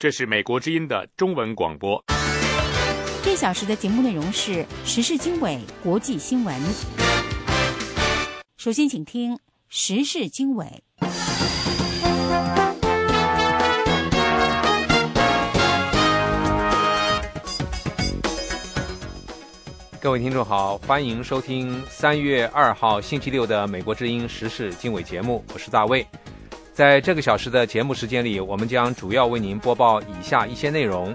这是美国之音的中文广播。这小时的节目内容是时事经纬、国际新闻。首先，请听时事经纬。各位听众好，欢迎收听三月二号星期六的美国之音时事经纬节目，我是大卫。在这个小时的节目时间里，我们将主要为您播报以下一些内容。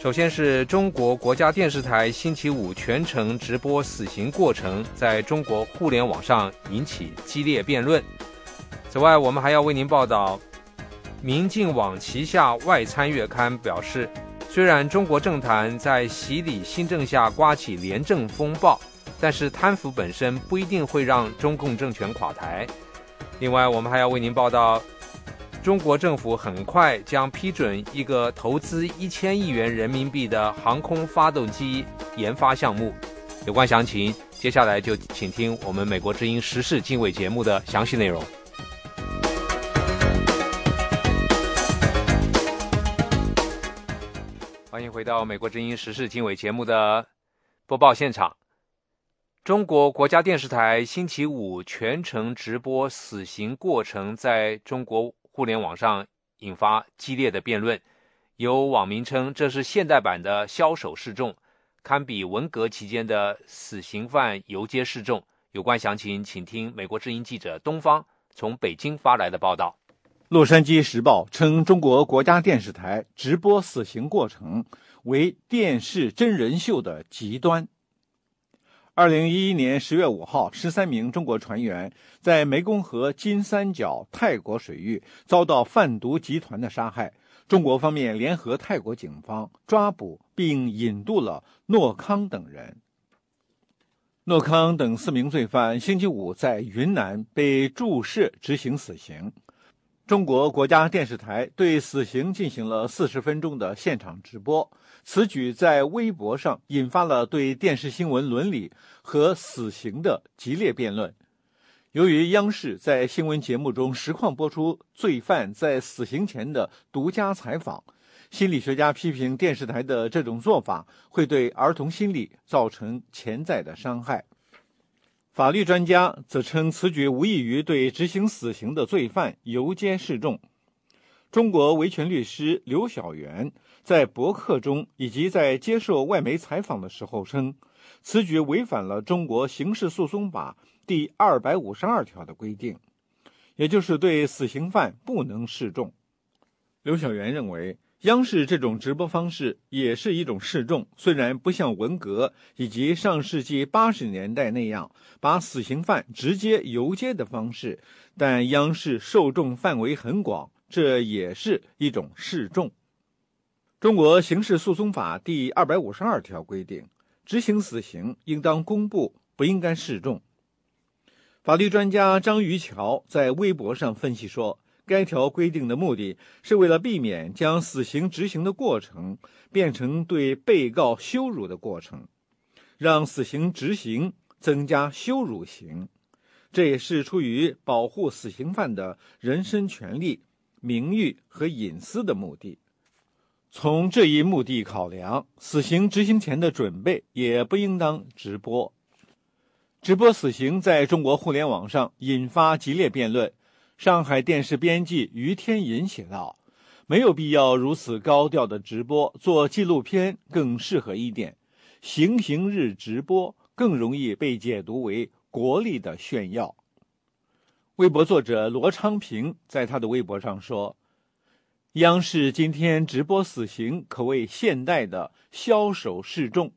首先是中国国家电视台星期五全程直播死刑过程，在中国互联网上引起激烈辩论。此外，我们还要为您报道，民进网旗下外参月刊表示，虽然中国政坛在洗礼新政下刮起廉政风暴，但是贪腐本身不一定会让中共政权垮台。另外，我们还要为您报道，中国政府很快将批准一个投资一千亿元人民币的航空发动机研发项目。有关详情，接下来就请听我们美国之音时事经纬节目的详细内容。欢迎回到美国之音时事经纬节目的播报现场。中国国家电视台星期五全程直播死刑过程，在中国互联网上引发激烈的辩论。有网民称这是现代版的枭首示众，堪比文革期间的死刑犯游街示众。有关详情，请听美国之音记者东方从北京发来的报道。《洛杉矶时报》称，中国国家电视台直播死刑过程为电视真人秀的极端。二零一一年十月五号，十三名中国船员在湄公河金三角泰国水域遭到贩毒集团的杀害。中国方面联合泰国警方抓捕并引渡了诺康等人。诺康等四名罪犯星期五在云南被注射执行死刑。中国国家电视台对死刑进行了四十分钟的现场直播。此举在微博上引发了对电视新闻伦理和死刑的激烈辩论。由于央视在新闻节目中实况播出罪犯在死刑前的独家采访，心理学家批评电视台的这种做法会对儿童心理造成潜在的伤害。法律专家则称此举无异于对执行死刑的罪犯游街示众。中国维权律师刘晓元。在博客中以及在接受外媒采访的时候称，此举违反了中国刑事诉讼法第二百五十二条的规定，也就是对死刑犯不能示众。刘晓元认为，央视这种直播方式也是一种示众，虽然不像文革以及上世纪八十年代那样把死刑犯直接游街的方式，但央视受众范围很广，这也是一种示众。中国刑事诉讼法第二百五十二条规定，执行死刑应当公布，不应该示众。法律专家张于桥在微博上分析说，该条规定的目的是为了避免将死刑执行的过程变成对被告羞辱的过程，让死刑执行增加羞辱刑，这也是出于保护死刑犯的人身权利、名誉和隐私的目的。从这一目的考量，死刑执行前的准备也不应当直播。直播死刑在中国互联网上引发激烈辩论。上海电视编辑于天银写道：“没有必要如此高调的直播，做纪录片更适合一点。行刑日直播更容易被解读为国力的炫耀。”微博作者罗昌平在他的微博上说。央视今天直播死刑，可谓现代的枭首示众，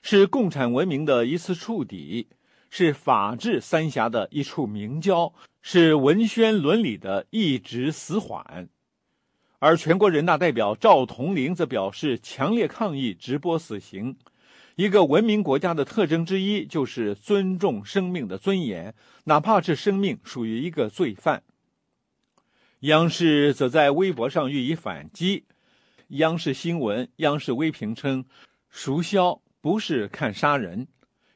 是共产文明的一次触底，是法治三峡的一处明胶，是文宣伦理的一直死缓。而全国人大代表赵铜麟则表示强烈抗议直播死刑。一个文明国家的特征之一就是尊重生命的尊严，哪怕这生命属于一个罪犯。央视则在微博上予以反击。央视新闻、央视微评称：“赎枭不是看杀人。”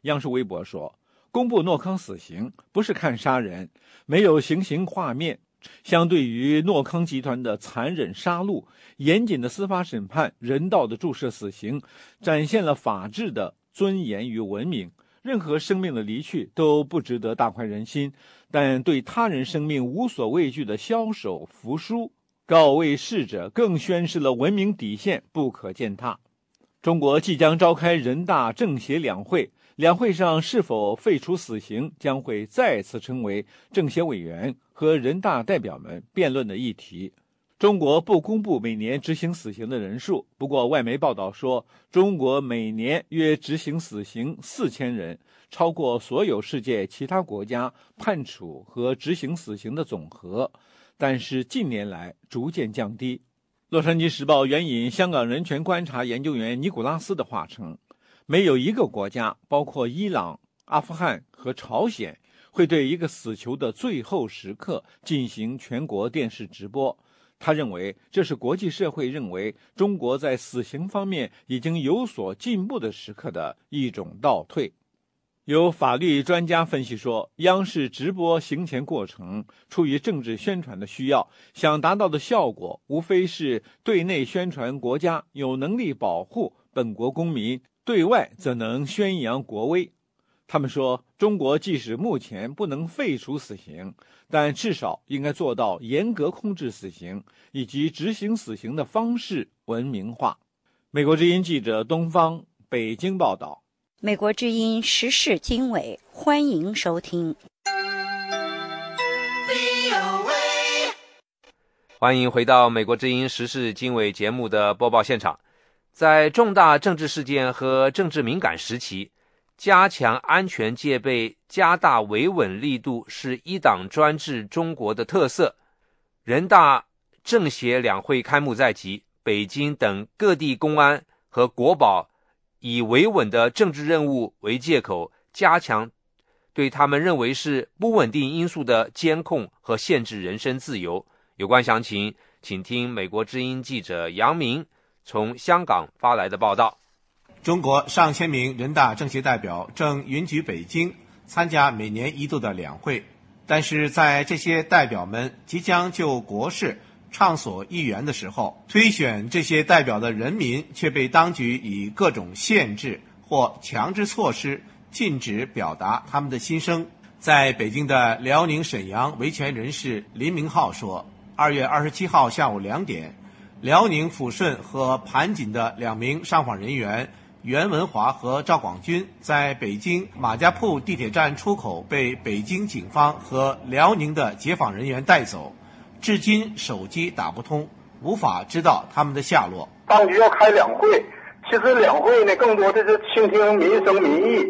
央视微博说：“公布诺康死刑不是看杀人，没有行刑画面，相对于诺康集团的残忍杀戮，严谨的司法审判、人道的注射死刑，展现了法治的尊严与文明。任何生命的离去都不值得大快人心，但对他人生命无所畏惧的枭首服输、告慰逝者，更宣示了文明底线不可践踏。中国即将召开人大政协两会，两会上是否废除死刑，将会再次成为政协委员和人大代表们辩论的议题。中国不公布每年执行死刑的人数，不过外媒报道说，中国每年约执行死刑四千人，超过所有世界其他国家判处和执行死刑的总和，但是近年来逐渐降低。洛杉矶时报援引香港人权观察研究员尼古拉斯的话称，没有一个国家，包括伊朗、阿富汗和朝鲜，会对一个死囚的最后时刻进行全国电视直播。他认为这是国际社会认为中国在死刑方面已经有所进步的时刻的一种倒退。有法律专家分析说，央视直播刑前过程出于政治宣传的需要，想达到的效果无非是对内宣传国家有能力保护本国公民，对外则能宣扬国威。他们说，中国即使目前不能废除死刑，但至少应该做到严格控制死刑以及执行死刑的方式文明化。美国之音记者东方北京报道。美国之音时事经纬，欢迎收听。欢迎回到美国之音时事经纬节目的播报现场。在重大政治事件和政治敏感时期。加强安全戒备、加大维稳力度是一党专制中国的特色。人大政协两会开幕在即，北京等各地公安和国保以维稳的政治任务为借口，加强对他们认为是不稳定因素的监控和限制人身自由。有关详情，请听美国之音记者杨明从香港发来的报道。中国上千名人大政协代表正云集北京参加每年一度的两会，但是在这些代表们即将就国事畅所欲言的时候，推选这些代表的人民却被当局以各种限制或强制措施禁止表达他们的心声。在北京的辽宁沈阳维权人士林明浩说：“二月二十七号下午两点，辽宁抚顺和盘锦的两名上访人员。”袁文华和赵广军在北京马家铺地铁站出口被北京警方和辽宁的解访人员带走，至今手机打不通，无法知道他们的下落。当局要开两会，其实两会呢，更多的是倾听民生民意。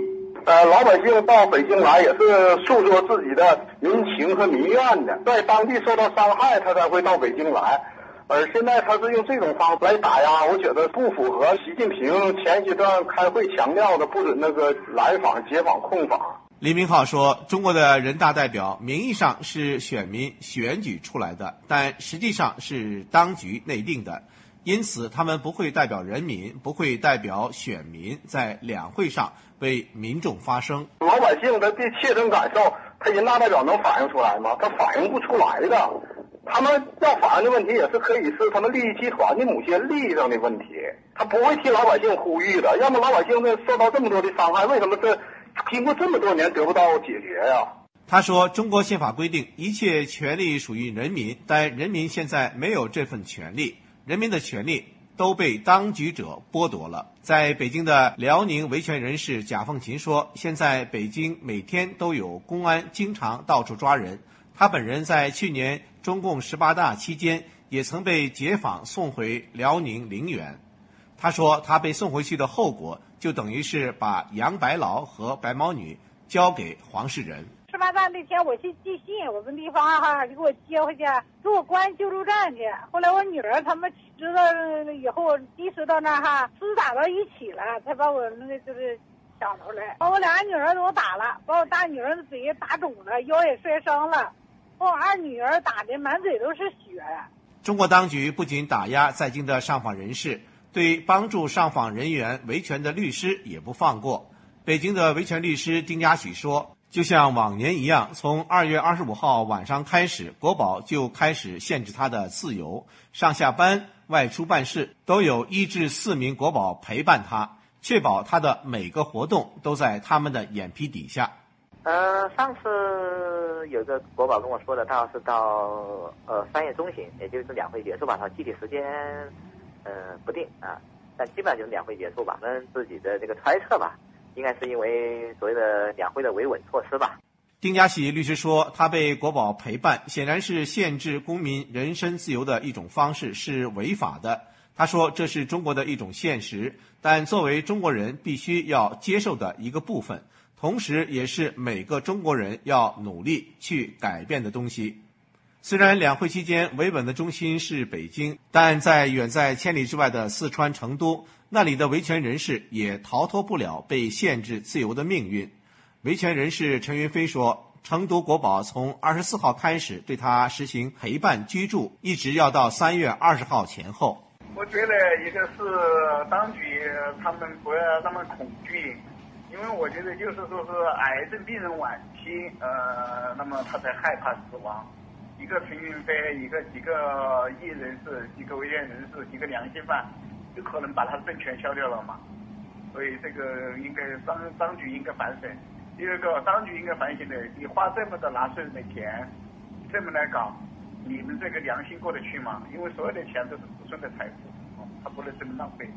呃，老百姓到北京来也是诉说自己的民情和民怨的，在当地受到伤害，他才会到北京来。而现在他是用这种方式来打压，我觉得不符合习近平前阶段开会强调的不准那个来访、解访、控访。李明浩说：“中国的人大代表名义上是选民选举出来的，但实际上是当局内定的，因此他们不会代表人民，不会代表选民在两会上为民众发声。老百姓的这切身感受，他人大代表能反映出来吗？他反映不出来的。”他们要反映的问题也是可以是他们利益集团的某些利益上的问题，他不会替老百姓呼吁的。要么老百姓呢受到这么多的伤害，为什么这经过这么多年得不到解决呀？他说：“中国宪法规定一切权利属于人民，但人民现在没有这份权利，人民的权利都被当局者剥夺了。”在北京的辽宁维权人士贾凤琴说：“现在北京每天都有公安经常到处抓人。”他本人在去年中共十八大期间也曾被解放送回辽宁陵园。他说，他被送回去的后果就等于是把杨白劳和白毛女交给黄世仁。吃完饭那天我去寄信，我们地方哈就给我接回去，给我关救助站去。后来我女儿他们知道以后，及时到那哈厮打到一起了，才把我那个就是抢出来，把我俩女儿都打了，把我大女儿的嘴打肿了，腰也摔伤了。把我二女儿打的满嘴都是血。中国当局不仅打压在京的上访人士，对帮助上访人员维权的律师也不放过。北京的维权律师丁家喜说：“就像往年一样，从二月二十五号晚上开始，国宝就开始限制他的自由，上下班、外出办事都有一至四名国宝陪伴他，确保他的每个活动都在他们的眼皮底下。呃，上次有个国宝跟我说的，他是到呃三月中旬，也就是两会结束吧，他具体时间呃不定啊，但基本上就是两会结束吧。我们自己的这个猜测吧，应该是因为所谓的两会的维稳措施吧。丁家喜律师说，他被国宝陪伴，显然是限制公民人身自由的一种方式，是违法的。他说，这是中国的一种现实，但作为中国人必须要接受的一个部分。同时，也是每个中国人要努力去改变的东西。虽然两会期间维稳的中心是北京，但在远在千里之外的四川成都，那里的维权人士也逃脱不了被限制自由的命运。维权人士陈云飞说：“成都国宝从二十四号开始对他实行陪伴居住，一直要到三月二十号前后。我觉得一个是当局他们不要那么恐惧。”因为我觉得就是说是癌症病人晚期，呃，那么他才害怕死亡。一个陈云飞，一个几个艺人士，几个维权人士，几个良心犯，就可能把他的政权消掉了嘛？所以这个应该当当局应该反省。第二个，当局应该反省的，你花这么多纳税人的钱，这么来搞，你们这个良心过得去吗？因为所有的钱都是子孙的财富，他不能这么浪费。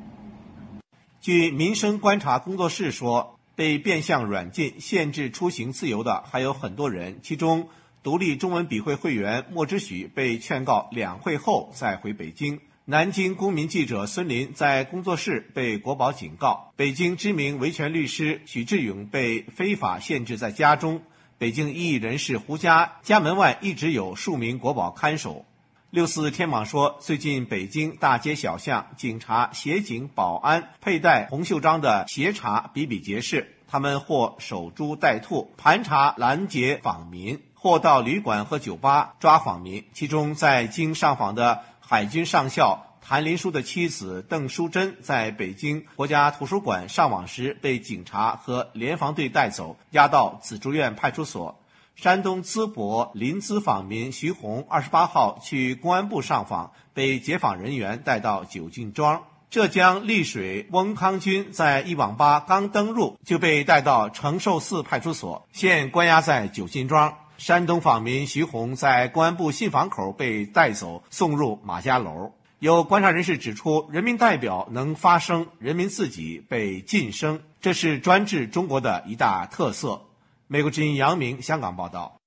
据民生观察工作室说。被变相软禁、限制出行自由的还有很多人，其中独立中文笔会会员莫之许被劝告两会后再回北京。南京公民记者孙林在工作室被国保警告。北京知名维权律师许志勇被非法限制在家中。北京异议人士胡佳家门外一直有数名国保看守。六四天网说，最近北京大街小巷，警察、协警、保安佩戴红袖章的协查比比皆是。他们或守株待兔，盘查拦截访民；或到旅馆和酒吧抓访民。其中，在京上访的海军上校谭林书的妻子邓淑珍，在北京国家图书馆上网时被警察和联防队带走，押到紫竹院派出所。山东淄博临淄访民徐红，二十八号去公安部上访，被解访人员带到九进庄。浙江丽水翁康军在一网吧刚登入，就被带到承寿寺派出所，现关押在九进庄。山东访民徐红在公安部信访口被带走，送入马家楼。有观察人士指出，人民代表能发声，人民自己被晋升，这是专制中国的一大特色。美国之音杨明香港报道。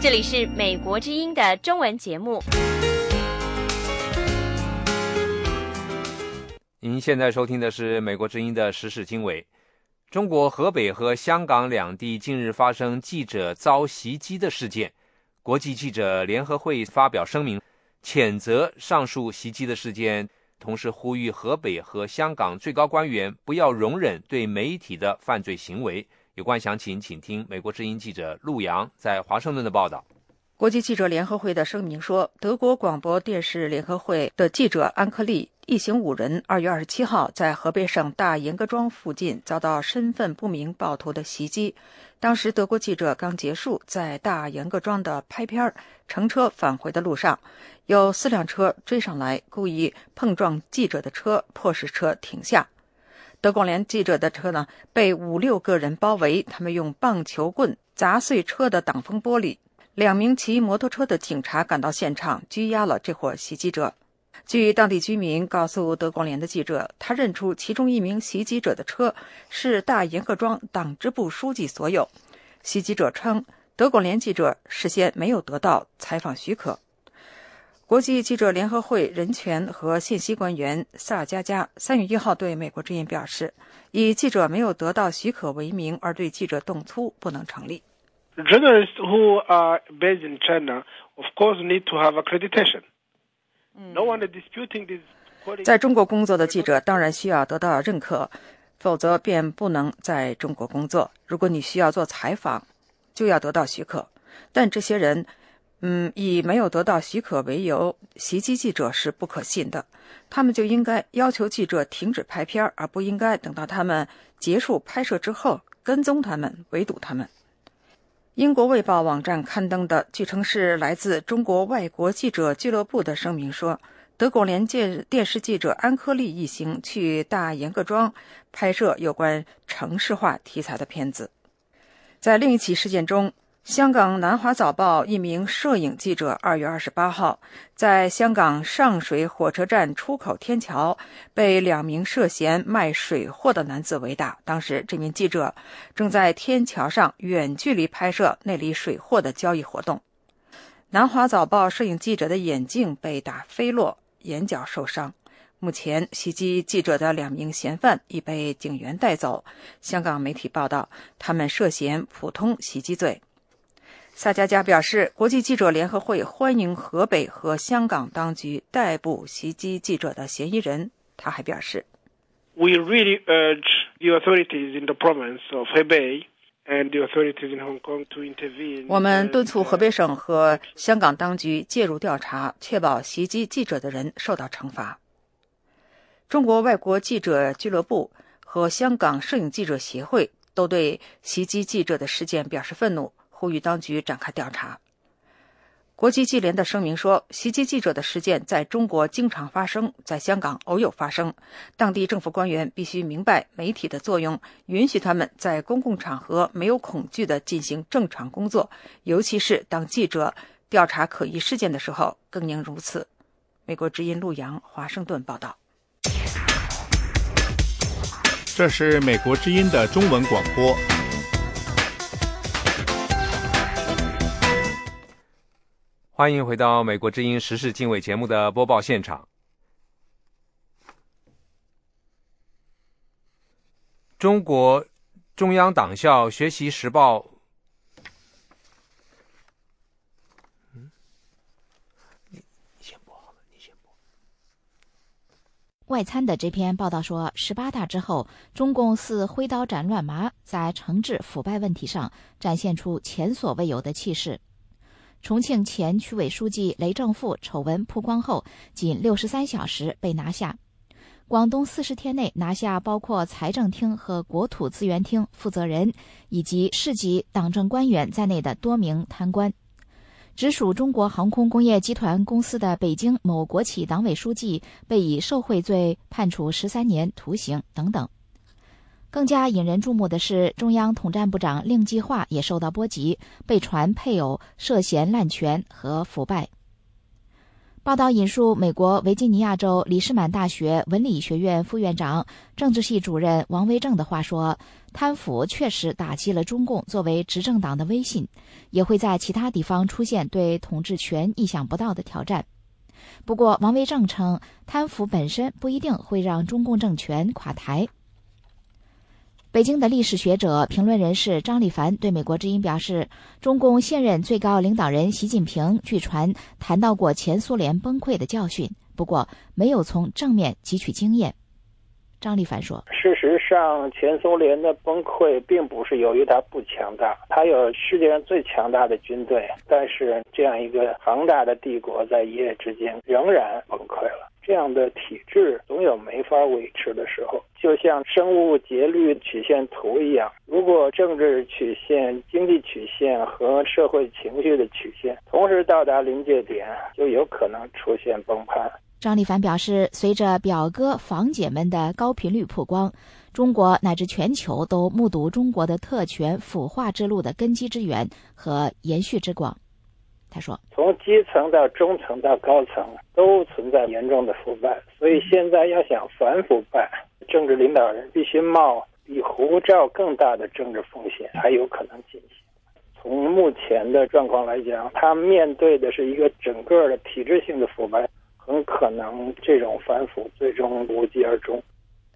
这里是美国之音的中文节目。您现在收听的是美国之音的时事经纬。中国河北和香港两地近日发生记者遭袭击的事件，国际记者联合会发表声明，谴责上述袭击的事件。同时呼吁河北和香港最高官员不要容忍对媒体的犯罪行为。有关详情，请听美国之音记者陆洋在华盛顿的报道。国际记者联合会的声明说，德国广播电视联合会的记者安克利一行五人，二月二十七号在河北省大严各庄附近遭到身份不明暴徒的袭击。当时，德国记者刚结束在大严各庄的拍片儿，乘车返回的路上，有四辆车追上来，故意碰撞记者的车，迫使车停下。德广联记者的车呢，被五六个人包围，他们用棒球棍砸碎车的挡风玻璃。两名骑摩托车的警察赶到现场，拘押了这伙袭击者。据当地居民告诉德广联的记者，他认出其中一名袭击者的车是大严阁庄党支部书记所有。袭击者称，德广联记者事先没有得到采访许可。国际记者联合会人权和信息官员萨尔加加三月一号对美国之音表示，以记者没有得到许可为名而对记者动粗不能成立。Journalists who are based in China, of course, need to have accreditation. 在中国工作的记者当然需要得到认可，否则便不能在中国工作。如果你需要做采访，就要得到许可。但这些人嗯，以没有得到许可为由袭击记者是不可信的。他们就应该要求记者停止拍片，而不应该等到他们结束拍摄之后跟踪他们、围堵他们。英国《卫报》网站刊登的，据称是来自中国外国记者俱乐部的声明说，德国连接电视记者安科利一行去大严各庄拍摄有关城市化题材的片子。在另一起事件中。香港南华早报一名摄影记者二月二十八号在香港上水火车站出口天桥被两名涉嫌卖水货的男子围打。当时，这名记者正在天桥上远距离拍摄那里水货的交易活动。南华早报摄影记者的眼镜被打飞落，眼角受伤。目前，袭击记者的两名嫌犯已被警员带走。香港媒体报道，他们涉嫌普通袭击罪。萨加加表示，国际记者联合会欢迎河北和香港当局逮捕袭击记者的嫌疑人。他还表示：“We really urge the authorities in the province of Hebei and the authorities in Hong Kong to intervene.” 我们敦促河北省和香港当局介入调查，确保袭击记者的人受到惩罚。中国外国记者俱乐部和香港摄影记者协会都对袭击记者的事件表示愤怒。呼吁当局展开调查。国际记联的声明说，袭击记者的事件在中国经常发生，在香港偶有发生。当地政府官员必须明白媒体的作用，允许他们在公共场合没有恐惧地进行正常工作，尤其是当记者调查可疑事件的时候，更应如此。美国之音陆洋华盛顿报道。这是美国之音的中文广播。欢迎回到《美国之音时事经纬》节目的播报现场。中国中央党校学习时报，嗯，你你先播好了，你先播。外参的这篇报道说，十八大之后，中共似挥刀斩乱麻，在惩治腐败问题上展现出前所未有的气势。重庆前区委书记雷正富丑闻曝光后，仅六十三小时被拿下。广东四十天内拿下包括财政厅和国土资源厅负责人以及市级党政官员在内的多名贪官。直属中国航空工业集团公司的北京某国企党委书记被以受贿罪判处十三年徒刑等等。更加引人注目的是，中央统战部长令计划也受到波及，被传配偶涉嫌滥权和腐败。报道引述美国维吉尼亚州里士满大学文理学院副院长、政治系主任王威正的话说：“贪腐确实打击了中共作为执政党的威信，也会在其他地方出现对统治权意想不到的挑战。”不过，王威正称，贪腐本身不一定会让中共政权垮台。北京的历史学者、评论人士张立凡对美国之音表示：“中共现任最高领导人习近平据传谈到过前苏联崩溃的教训，不过没有从正面汲取经验。”张立凡说：“事实上，前苏联的崩溃并不是由于它不强大，它有世界上最强大的军队，但是这样一个庞大的帝国在一夜之间仍然崩溃了。”这样的体制总有没法维持的时候，就像生物节律曲线图一样。如果政治曲线、经济曲线和社会情绪的曲线同时到达临界点，就有可能出现崩盘。张立凡表示，随着表哥房姐们的高频率曝光，中国乃至全球都目睹中国的特权腐化之路的根基之远和延续之广。他说：“从基层到中层到高层，都存在严重的腐败。所以现在要想反腐败，政治领导人必须冒比胡照更大的政治风险，才有可能进行。从目前的状况来讲，他面对的是一个整个的体制性的腐败，很可能这种反腐最终无疾而终。”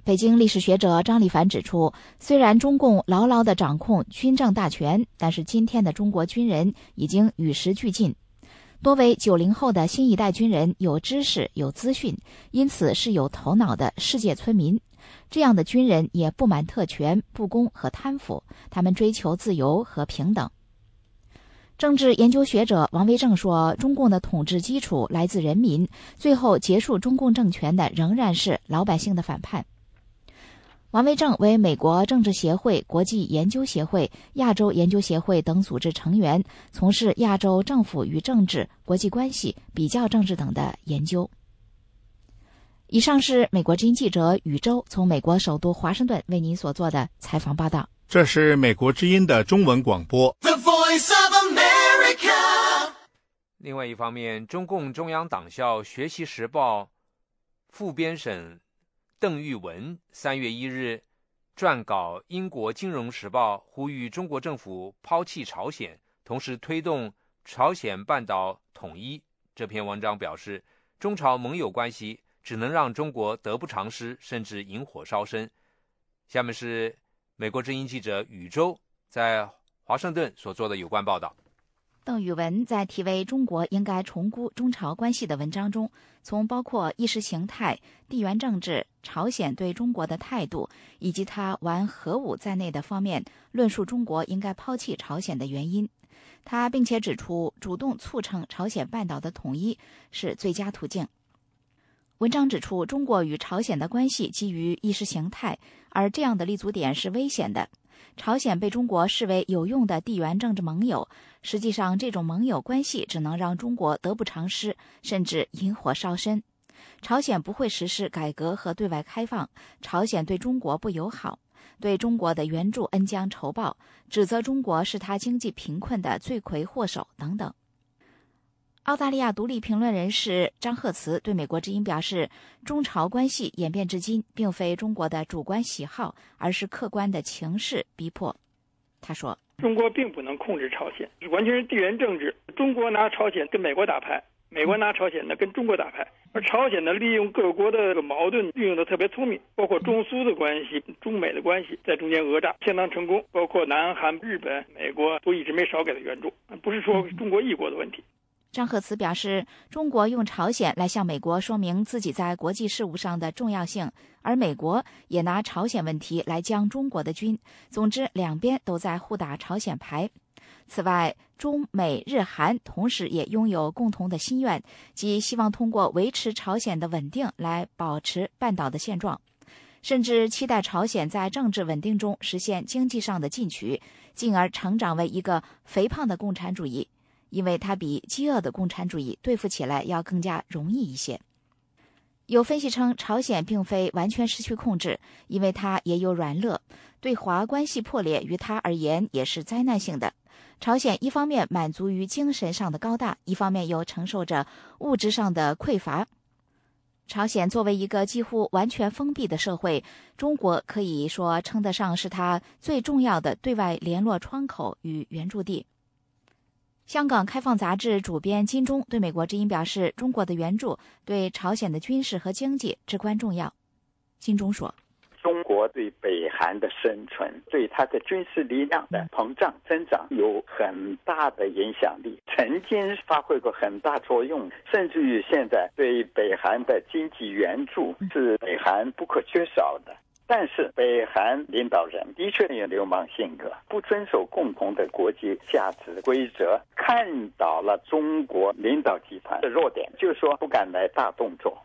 北京历史学者张立凡指出，虽然中共牢牢地掌控军政大权，但是今天的中国军人已经与时俱进，多为九零后的新一代军人有知识、有资讯，因此是有头脑的世界村民。这样的军人也不满特权、不公和贪腐，他们追求自由和平等。政治研究学者王维正说：“中共的统治基础来自人民，最后结束中共政权的仍然是老百姓的反叛。”王维正为美国政治协会、国际研究协会、亚洲研究协会等组织成员，从事亚洲政府与政治、国际关系、比较政治等的研究。以上是美国之音记者宇宙从美国首都华盛顿为您所做的采访报道。这是美国之音的中文广播。另外一方面，中共中央党校《学习时报》副编审邓玉文三月一日撰稿英国《金融时报》，呼吁中国政府抛弃朝鲜，同时推动朝鲜半岛统一。这篇文章表示，中朝盟友关系只能让中国得不偿失，甚至引火烧身。下面是。美国之音记者宇宙在华盛顿所做的有关报道。邓宇文在题为“中国应该重估中朝关系”的文章中，从包括意识形态、地缘政治、朝鲜对中国的态度以及他玩核武在内的方面，论述中国应该抛弃朝鲜的原因。他并且指出，主动促成朝鲜半岛的统一是最佳途径。文章指出，中国与朝鲜的关系基于意识形态，而这样的立足点是危险的。朝鲜被中国视为有用的地缘政治盟友，实际上这种盟友关系只能让中国得不偿失，甚至引火烧身。朝鲜不会实施改革和对外开放，朝鲜对中国不友好，对中国的援助恩将仇报，指责中国是他经济贫困的罪魁祸首等等。澳大利亚独立评论人士张赫慈对美国之音表示：“中朝关系演变至今，并非中国的主观喜好，而是客观的情势逼迫。”他说：“中国并不能控制朝鲜，完全是地缘政治。中国拿朝鲜跟美国打牌，美国拿朝鲜呢跟中国打牌，而朝鲜呢利用各国的这个矛盾，运用的特别聪明，包括中苏的关系、中美的关系，在中间讹诈相当成功。包括南韩、日本、美国都一直没少给他援助，不是说中国一国的问题。”张鹤慈表示，中国用朝鲜来向美国说明自己在国际事务上的重要性，而美国也拿朝鲜问题来将中国的军。总之，两边都在互打朝鲜牌。此外，中美日韩同时也拥有共同的心愿，即希望通过维持朝鲜的稳定来保持半岛的现状，甚至期待朝鲜在政治稳定中实现经济上的进取，进而成长为一个肥胖的共产主义。因为它比饥饿的共产主义对付起来要更加容易一些。有分析称，朝鲜并非完全失去控制，因为它也有软肋。对华关系破裂于它而言也是灾难性的。朝鲜一方面满足于精神上的高大，一方面又承受着物质上的匮乏。朝鲜作为一个几乎完全封闭的社会，中国可以说称得上是它最重要的对外联络窗口与援助地。香港开放杂志主编金钟对美国之音表示：“中国的援助对朝鲜的军事和经济至关重要。”金钟说：“中国对北韩的生存，对它的军事力量的膨胀增长有很大的影响力，曾经发挥过很大作用，甚至于现在对北韩的经济援助是北韩不可缺少的。”但是，北韩领导人的确有流氓性格，不遵守共同的国际价值规则，看到了中国领导集团的弱点，就说不敢来大动作。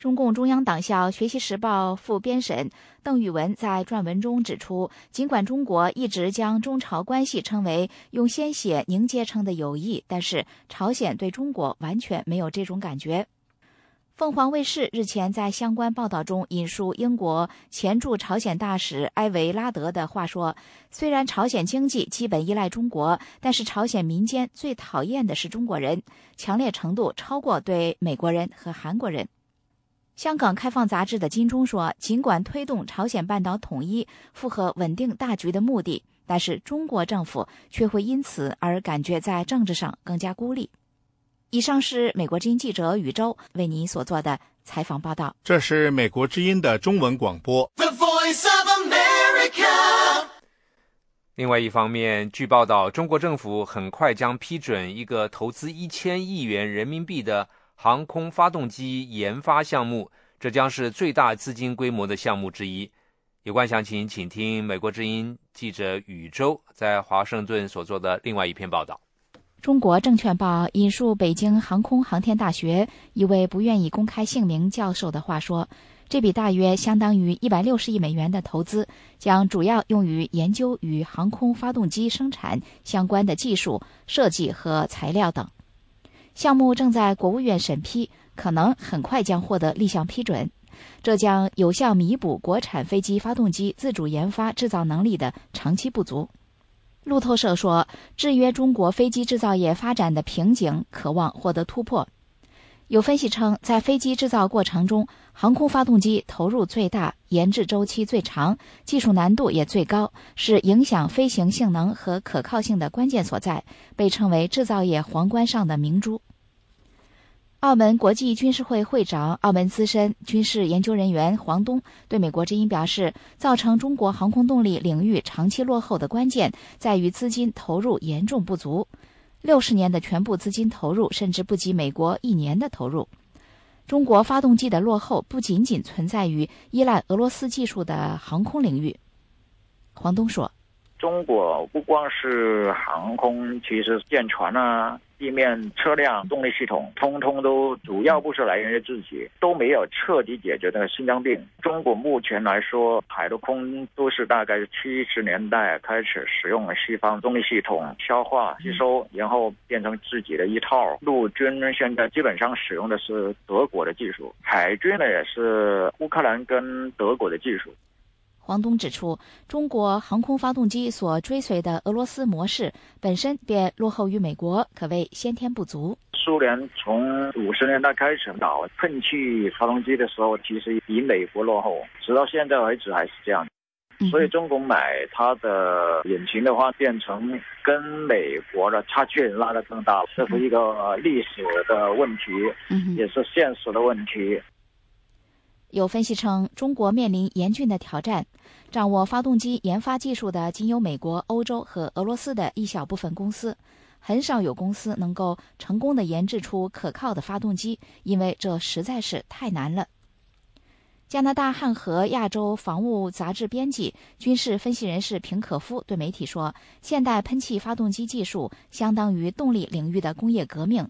中共中央党校《学习时报》副编审邓玉文在撰文中指出，尽管中国一直将中朝关系称为用鲜血凝结成的友谊，但是朝鲜对中国完全没有这种感觉。凤凰卫视日前在相关报道中引述英国前驻朝鲜大使埃维拉德的话说：“虽然朝鲜经济基本依赖中国，但是朝鲜民间最讨厌的是中国人，强烈程度超过对美国人和韩国人。”香港开放杂志的金钟说：“尽管推动朝鲜半岛统一符合稳定大局的目的，但是中国政府却会因此而感觉在政治上更加孤立。”以上是美国之音记者宇宙为您所做的采访报道。这是美国之音的中文广播。另外一方面，据报道，中国政府很快将批准一个投资一千亿元人民币的航空发动机研发项目，这将是最大资金规模的项目之一。有关详情，请听美国之音记者宇宙在华盛顿所做的另外一篇报道。中国证券报引述北京航空航天大学一位不愿意公开姓名教授的话说：“这笔大约相当于一百六十亿美元的投资，将主要用于研究与航空发动机生产相关的技术设计和材料等。项目正在国务院审批，可能很快将获得立项批准。这将有效弥补国产飞机发动机自主研发制造能力的长期不足。”路透社说，制约中国飞机制造业发展的瓶颈渴望获得突破。有分析称，在飞机制造过程中，航空发动机投入最大、研制周期最长、技术难度也最高，是影响飞行性能和可靠性的关键所在，被称为制造业皇冠上的明珠。澳门国际军事会会长、澳门资深军事研究人员黄东对美国之音表示，造成中国航空动力领域长期落后的关键在于资金投入严重不足，六十年的全部资金投入甚至不及美国一年的投入。中国发动机的落后不仅仅存在于依赖俄罗斯技术的航空领域。黄东说：“中国不光是航空，其实舰船啊。”地面车辆动力系统，通通都主要不是来源于自己，都没有彻底解决那个心脏病。中国目前来说，海陆空都是大概七十年代开始使用西方动力系统，消化吸收，然后变成自己的一套。陆军现在基本上使用的是德国的技术，海军呢也是乌克兰跟德国的技术。黄东指出，中国航空发动机所追随的俄罗斯模式本身便落后于美国，可谓先天不足。苏联从五十年代开始搞喷气发动机的时候，其实比美国落后，直到现在为止还是这样。所以中国买它的引擎的话，变成跟美国的差距拉得更大，这是一个历史的问题，也是现实的问题。有分析称，中国面临严峻的挑战。掌握发动机研发技术的仅有美国、欧洲和俄罗斯的一小部分公司，很少有公司能够成功的研制出可靠的发动机，因为这实在是太难了。加拿大汉和亚洲防务杂志编辑、军事分析人士平可夫对媒体说：“现代喷气发动机技术相当于动力领域的工业革命。”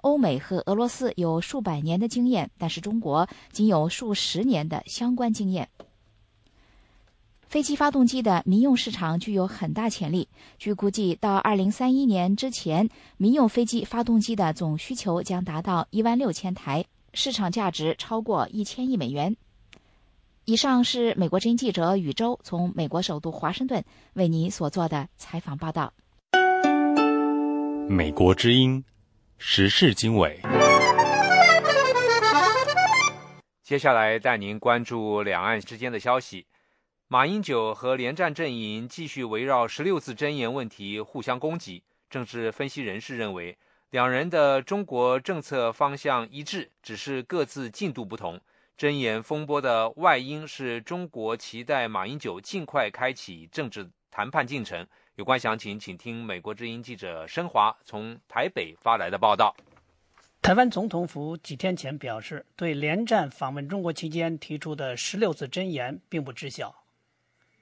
欧美和俄罗斯有数百年的经验，但是中国仅有数十年的相关经验。飞机发动机的民用市场具有很大潜力，据估计，到二零三一年之前，民用飞机发动机的总需求将达到一万六千台，市场价值超过一千亿美元。以上是美国之音记者宇宙从美国首都华盛顿为您所做的采访报道。美国之音。时事经纬，接下来带您关注两岸之间的消息。马英九和连战阵营继续围绕十六字真言问题互相攻击。政治分析人士认为，两人的中国政策方向一致，只是各自进度不同。真言风波的外因是中国期待马英九尽快开启政治谈判进程。有关详情，请听美国之音记者申华从台北发来的报道。台湾总统府几天前表示，对连战访问中国期间提出的十六字真言并不知晓。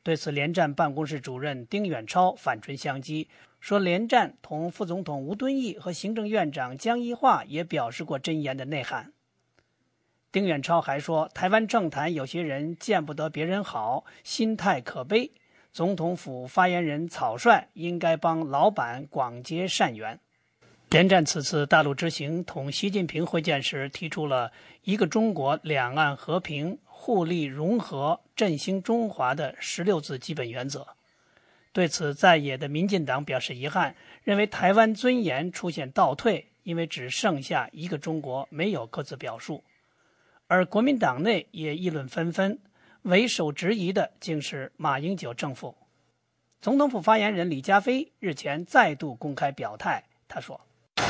对此，连战办公室主任丁远超反唇相讥，说连战同副总统吴敦义和行政院长江宜桦也表示过真言的内涵。丁远超还说，台湾政坛有些人见不得别人好，心态可悲。总统府发言人草率应该帮老板广结善缘。连战此次大陆之行同习近平会见时，提出了一个中国、两岸和平、互利融合、振兴中华的十六字基本原则。对此，在野的民进党表示遗憾，认为台湾尊严出现倒退，因为只剩下一个中国，没有各自表述。而国民党内也议论纷纷。为首质疑的竟是马英九政府。总统府发言人李家飞日前再度公开表态，他说：“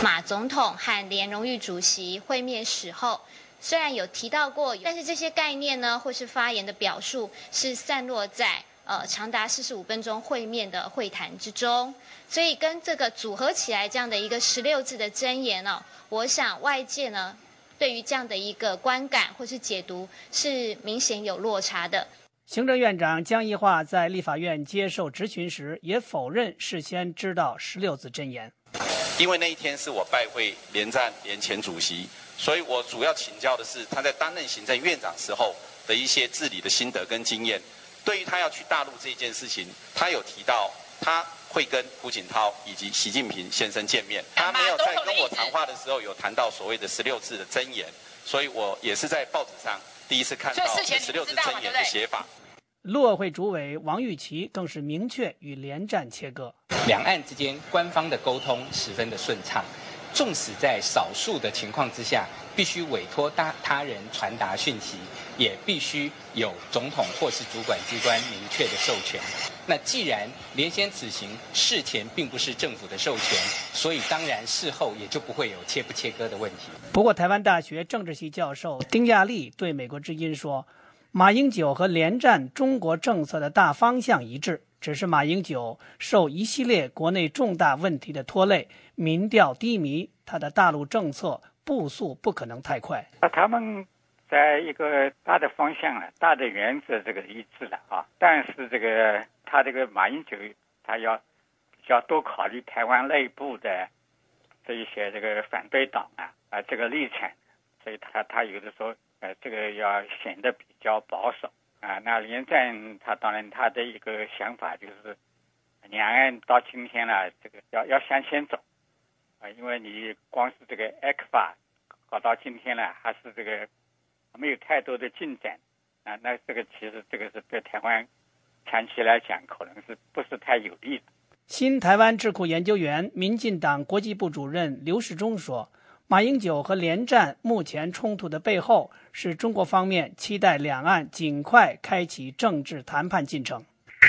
马总统和连荣誉主席会面时候，虽然有提到过，但是这些概念呢，或是发言的表述，是散落在呃长达四十五分钟会面的会谈之中。所以跟这个组合起来这样的一个十六字的箴言呢，我想外界呢。”对于这样的一个观感或是解读是明显有落差的。行政院长江宜桦在立法院接受质询时也否认事先知道十六字箴言。因为那一天是我拜会连战连前主席，所以我主要请教的是他在担任行政院长时候的一些治理的心得跟经验。对于他要去大陆这件事情，他有提到他会跟胡锦涛以及习近平先生见面。他没有在跟我谈话的时候有谈到所谓的十六字的箴言，所以我也是在报纸上第一次看到十六字箴言的写法。陆委会主委王玉琦更是明确与连战切割。两岸之间官方的沟通十分的顺畅，纵使在少数的情况之下，必须委托他他人传达讯息，也必须有总统或是主管机关明确的授权。那既然连先此行事前并不是政府的授权，所以当然事后也就不会有切不切割的问题。不过，台湾大学政治系教授丁亚丽对美国之音说。马英九和连战中国政策的大方向一致，只是马英九受一系列国内重大问题的拖累，民调低迷，他的大陆政策步速不可能太快。啊，他们在一个大的方向啊，大的原则这个一致了啊，但是这个他这个马英九他要比较多考虑台湾内部的这一些这个反对党啊啊这个立场，所以他他有的时候。呃，这个要显得比较保守啊。那连战他当然他的一个想法就是，两岸到今天了，这个要要向前走啊。因为你光是这个 ECFA 搞到今天了，还是这个没有太多的进展啊。那这个其实这个是对台湾长期来讲，可能是不是太有利的。新台湾智库研究员、民进党国际部主任刘世忠说。马英九和连战目前冲突的背后，是中国方面期待两岸尽快开启政治谈判进程。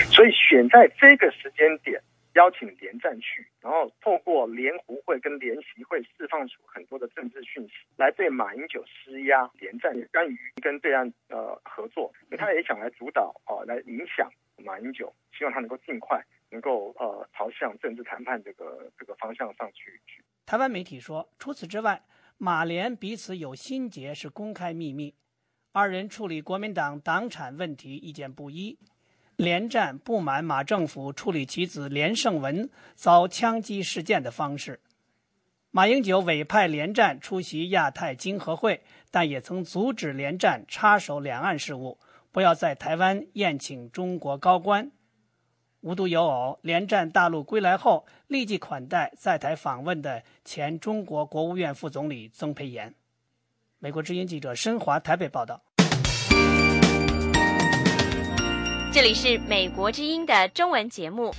所以选在这个时间点邀请连战去，然后透过联胡会跟联席会释放出很多的政治讯息，来对马英九施压，连战甘于跟对岸呃合作，他也想来主导哦，来影响马英九，希望他能够尽快能够呃朝向政治谈判这个这个方向上去去。台湾媒体说，除此之外，马联彼此有心结是公开秘密。二人处理国民党党产问题意见不一。连战不满马政府处理其子连胜文遭枪击事件的方式。马英九委派连战出席亚太经合会，但也曾阻止连战插手两岸事务，不要在台湾宴请中国高官。无独有偶，连战大陆归来后，立即款待在台访问的前中国国务院副总理曾培炎。美国之音记者申华台北报道。这里是美国之音的中文节目。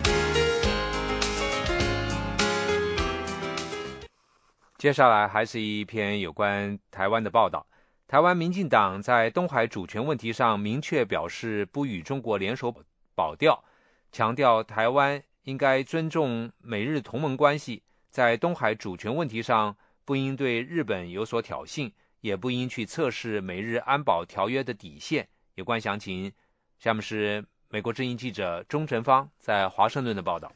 接下来还是一篇有关台湾的报道。台湾民进党在东海主权问题上明确表示不与中国联手保钓。强调台湾应该尊重美日同盟关系，在东海主权问题上不应对日本有所挑衅，也不应去测试美日安保条约的底线。有关详情，下面是美国之音记者钟晨芳在华盛顿的报道。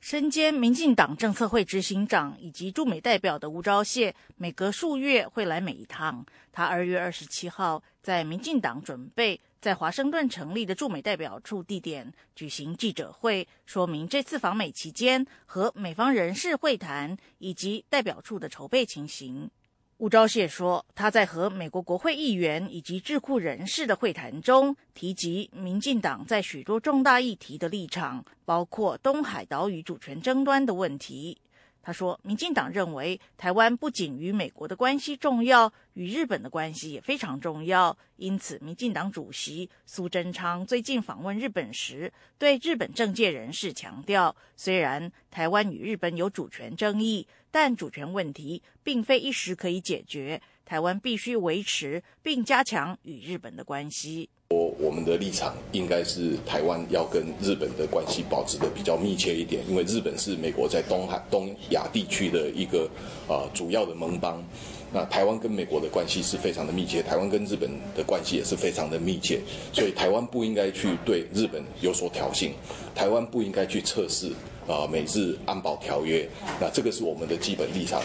身兼民进党政策会执行长以及驻美代表的吴钊燮，每隔数月会来美一趟。他二月二十七号在民进党准备。在华盛顿成立的驻美代表处地点举行记者会，说明这次访美期间和美方人士会谈以及代表处的筹备情形。吴钊燮说，他在和美国国会议员以及智库人士的会谈中，提及民进党在许多重大议题的立场，包括东海岛屿主权争端的问题。他说，民进党认为台湾不仅与美国的关系重要，与日本的关系也非常重要。因此，民进党主席苏贞昌最近访问日本时，对日本政界人士强调，虽然台湾与日本有主权争议，但主权问题并非一时可以解决，台湾必须维持并加强与日本的关系。我我们的立场应该是台湾要跟日本的关系保持的比较密切一点，因为日本是美国在东海东亚地区的一个啊主要的盟邦。那台湾跟美国的关系是非常的密切，台湾跟日本的关系也是非常的密切，所以台湾不应该去对日本有所挑衅，台湾不应该去测试啊美日安保条约。那这个是我们的基本立场。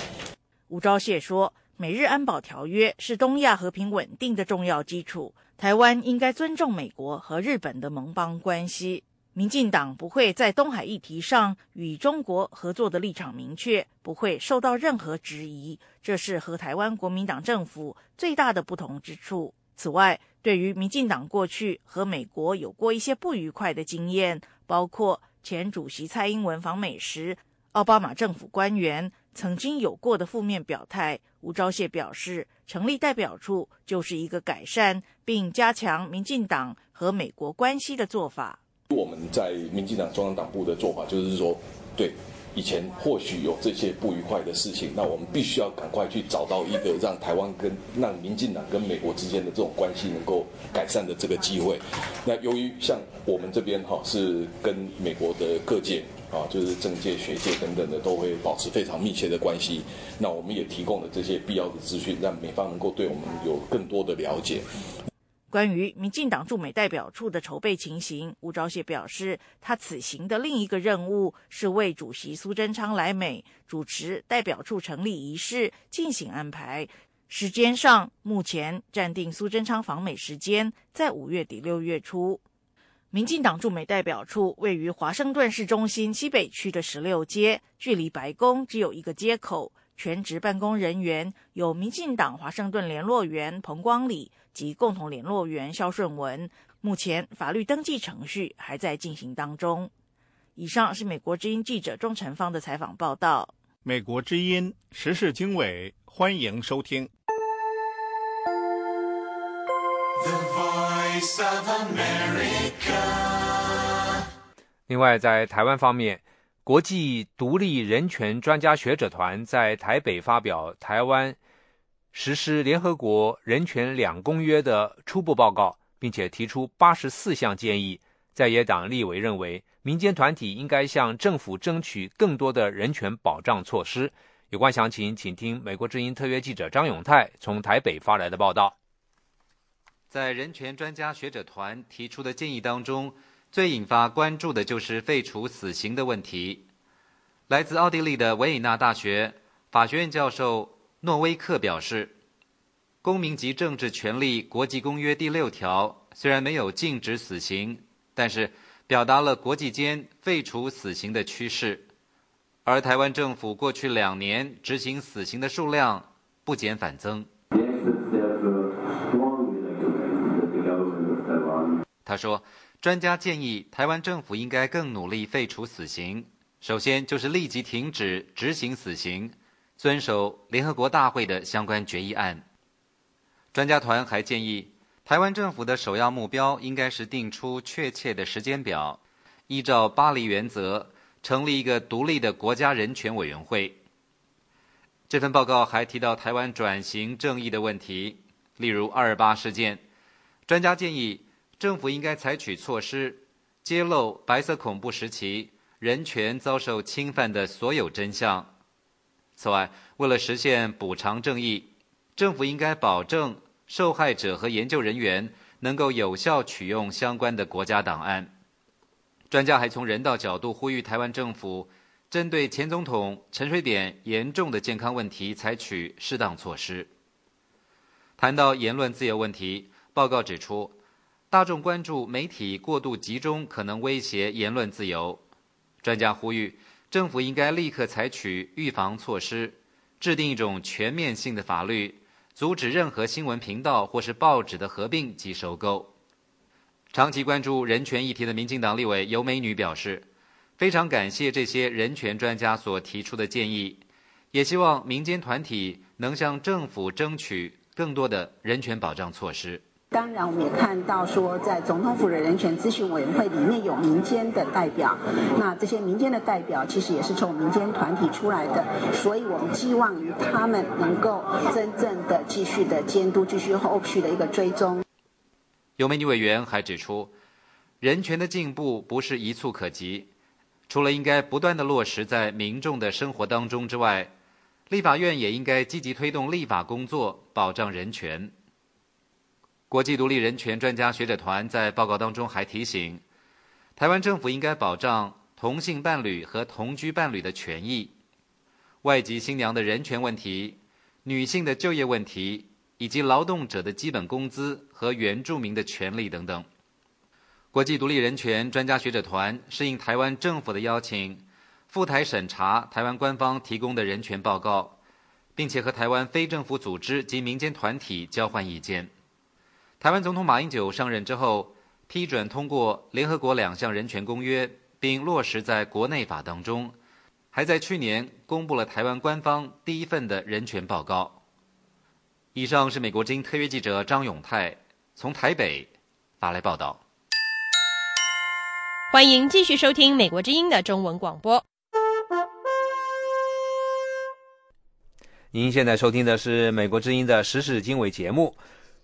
吴钊燮说，美日安保条约是东亚和平稳定的重要基础。台湾应该尊重美国和日本的盟邦关系。民进党不会在东海议题上与中国合作的立场明确，不会受到任何质疑，这是和台湾国民党政府最大的不同之处。此外，对于民进党过去和美国有过一些不愉快的经验，包括前主席蔡英文访美时，奥巴马政府官员曾经有过的负面表态，吴钊燮表示，成立代表处就是一个改善并加强民进党和美国关系的做法。我们在民进党中央党部的做法就是说，对以前或许有这些不愉快的事情，那我们必须要赶快去找到一个让台湾跟让民进党跟美国之间的这种关系能够改善的这个机会。那由于像我们这边哈是跟美国的各界啊，就是政界、学界等等的都会保持非常密切的关系，那我们也提供了这些必要的资讯，让美方能够对我们有更多的了解。关于民进党驻美代表处的筹备情形，吴钊燮表示，他此行的另一个任务是为主席苏贞昌来美主持代表处成立仪式进行安排。时间上，目前暂定苏贞昌访美时间在五月底六月初。民进党驻美代表处位于华盛顿市中心西北区的十六街，距离白宫只有一个街口。全职办公人员有民进党华盛顿联络员彭光礼及共同联络员肖顺文。目前法律登记程序还在进行当中。以上是美国之音记者钟成芳的采访报道。美国之音时事经纬，欢迎收听。另外，在台湾方面。国际独立人权专家学者团在台北发表台湾实施联合国人权两公约的初步报告，并且提出八十四项建议。在野党立委认为，民间团体应该向政府争取更多的人权保障措施。有关详情，请听美国之音特约记者张永泰从台北发来的报道。在人权专家学者团提出的建议当中。最引发关注的就是废除死刑的问题。来自奥地利的维也纳大学法学院教授诺威克表示，《公民及政治权利国际公约》第六条虽然没有禁止死刑，但是表达了国际间废除死刑的趋势。而台湾政府过去两年执行死刑的数量不减反增。他说。专家建议，台湾政府应该更努力废除死刑。首先，就是立即停止执行死刑，遵守联合国大会的相关决议案。专家团还建议，台湾政府的首要目标应该是定出确切的时间表，依照巴黎原则成立一个独立的国家人权委员会。这份报告还提到台湾转型正义的问题，例如二二八事件。专家建议。政府应该采取措施，揭露白色恐怖时期人权遭受侵犯的所有真相。此外，为了实现补偿正义，政府应该保证受害者和研究人员能够有效取用相关的国家档案。专家还从人道角度呼吁台湾政府，针对前总统陈水扁严重的健康问题采取适当措施。谈到言论自由问题，报告指出。大众关注媒体过度集中可能威胁言论自由，专家呼吁政府应该立刻采取预防措施，制定一种全面性的法律，阻止任何新闻频道或是报纸的合并及收购。长期关注人权议题的民进党立委尤美女表示，非常感谢这些人权专家所提出的建议，也希望民间团体能向政府争取更多的人权保障措施。当然，我们也看到说，在总统府的人权咨询委员会里面有民间的代表，那这些民间的代表其实也是从民间团体出来的，所以我们寄望于他们能够真正的继续的监督，继续后续的一个追踪。有美女委员还指出，人权的进步不是一蹴可及，除了应该不断的落实在民众的生活当中之外，立法院也应该积极推动立法工作，保障人权。国际独立人权专家学者团在报告当中还提醒，台湾政府应该保障同性伴侣和同居伴侣的权益、外籍新娘的人权问题、女性的就业问题以及劳动者的基本工资和原住民的权利等等。国际独立人权专家学者团是应台湾政府的邀请，赴台审查台湾官方提供的人权报告，并且和台湾非政府组织及民间团体交换意见。台湾总统马英九上任之后，批准通过联合国两项人权公约，并落实在国内法当中，还在去年公布了台湾官方第一份的人权报告。以上是美国之音特约记者张永泰从台北发来报道。欢迎继续收听美国之音的中文广播。您现在收听的是美国之音的时事经纬节目。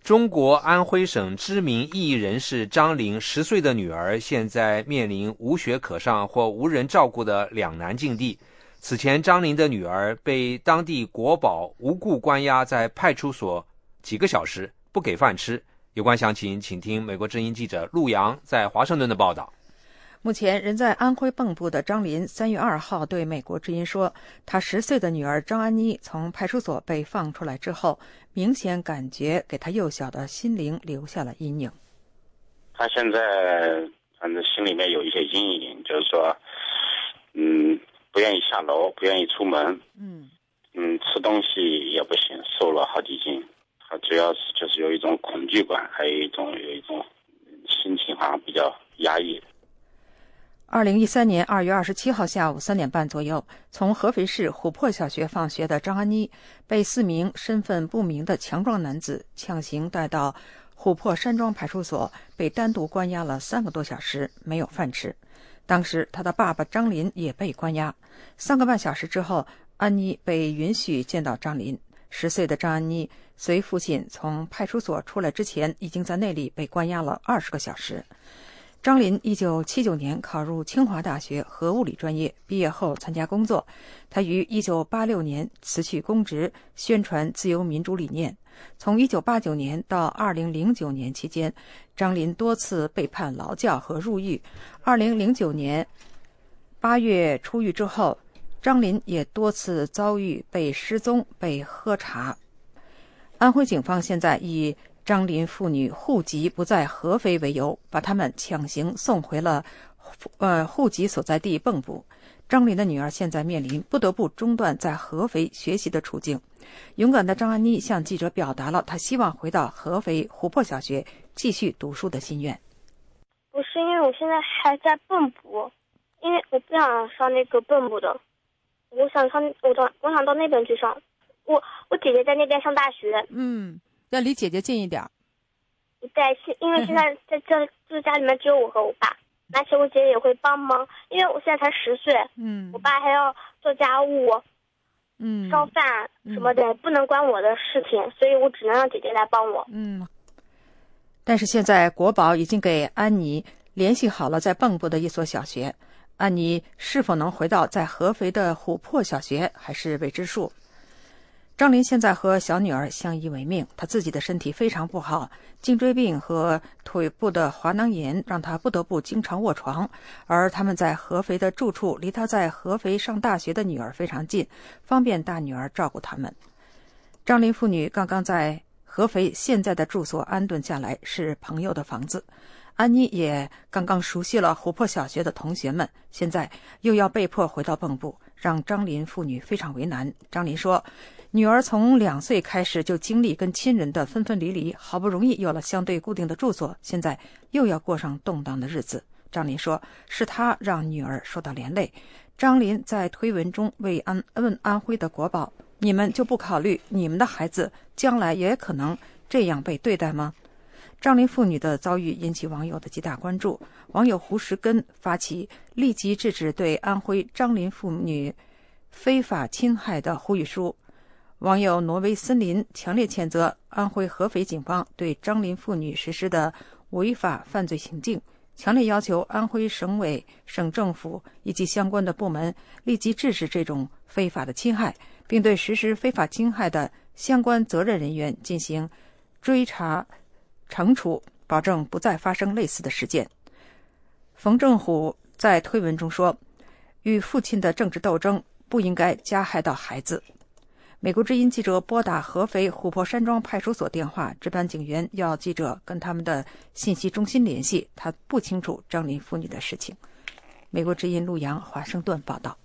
中国安徽省知名艺人士张玲十岁的女儿，现在面临无学可上或无人照顾的两难境地。此前，张玲的女儿被当地国保无故关押在派出所几个小时，不给饭吃。有关详情，请听美国之音记者陆阳在华盛顿的报道。目前，人在安徽蚌埠的张林三月二号对美国之音说：“他十岁的女儿张安妮从派出所被放出来之后，明显感觉给她幼小的心灵留下了阴影。她现在反正心里面有一些阴影，就是说，嗯，不愿意下楼，不愿意出门，嗯嗯，吃东西也不行，瘦了好几斤。她主要是就是有一种恐惧感，还有一种有一种心情好像比较压抑。”二零一三年二月二十七号下午三点半左右，从合肥市琥珀小学放学的张安妮，被四名身份不明的强壮男子强行带到琥珀山庄派出所，被单独关押了三个多小时，没有饭吃。当时，他的爸爸张林也被关押。三个半小时之后，安妮被允许见到张林。十岁的张安妮随父亲从派出所出来之前，已经在那里被关押了二十个小时。张林一九七九年考入清华大学核物理专业，毕业后参加工作。他于一九八六年辞去公职，宣传自由民主理念。从一九八九年到二零零九年期间，张林多次被判劳教和入狱。二零零九年八月出狱之后，张林也多次遭遇被失踪、被喝茶。安徽警方现在以张林父女户籍不在合肥为由，把他们强行送回了，呃，户籍所在地蚌埠。张林的女儿现在面临不得不中断在合肥学习的处境。勇敢的张安妮向记者表达了她希望回到合肥琥珀小学继续读书的心愿。不是因为我现在还在蚌埠，因为我不想上那个蚌埠的，我想上我到我想到那边去上。我我姐姐在那边上大学。嗯。要离姐姐近一点。对，现因为现在在这这家里面只有我和我爸，而且我姐姐也会帮忙，因为我现在才十岁。嗯。我爸还要做家务，嗯，烧饭什么的，不能关我的事情，所以我只能让姐姐来帮我。嗯。但是现在国宝已经给安妮联系好了在蚌埠的一所小学，安妮是否能回到在合肥的琥珀小学还是未知数。张林现在和小女儿相依为命，他自己的身体非常不好，颈椎病和腿部的滑囊炎让他不得不经常卧床。而他们在合肥的住处离他在合肥上大学的女儿非常近，方便大女儿照顾他们。张林父女刚刚在合肥现在的住所安顿下来，是朋友的房子。安妮也刚刚熟悉了琥珀小学的同学们，现在又要被迫回到蚌埠，让张林父女非常为难。张林说。女儿从两岁开始就经历跟亲人的分分离离，好不容易有了相对固定的住所，现在又要过上动荡的日子。张林说：“是他让女儿受到连累。”张林在推文中为安问安徽的国宝：“你们就不考虑你们的孩子将来也可能这样被对待吗？”张林父女的遭遇引起网友的极大关注。网友胡石根发起立即制止对安徽张林父女非法侵害的呼吁书。网友挪威森林强烈谴责安徽合肥警方对张林妇女实施的违法犯罪行径，强烈要求安徽省委、省政府以及相关的部门立即制止这种非法的侵害，并对实施非法侵害的相关责任人员进行追查、惩处，保证不再发生类似的事件。冯正虎在推文中说：“与父亲的政治斗争不应该加害到孩子。”美国之音记者拨打合肥琥珀山庄派出所电话，值班警员要记者跟他们的信息中心联系，他不清楚张林妇女的事情。美国之音陆阳华盛顿报道。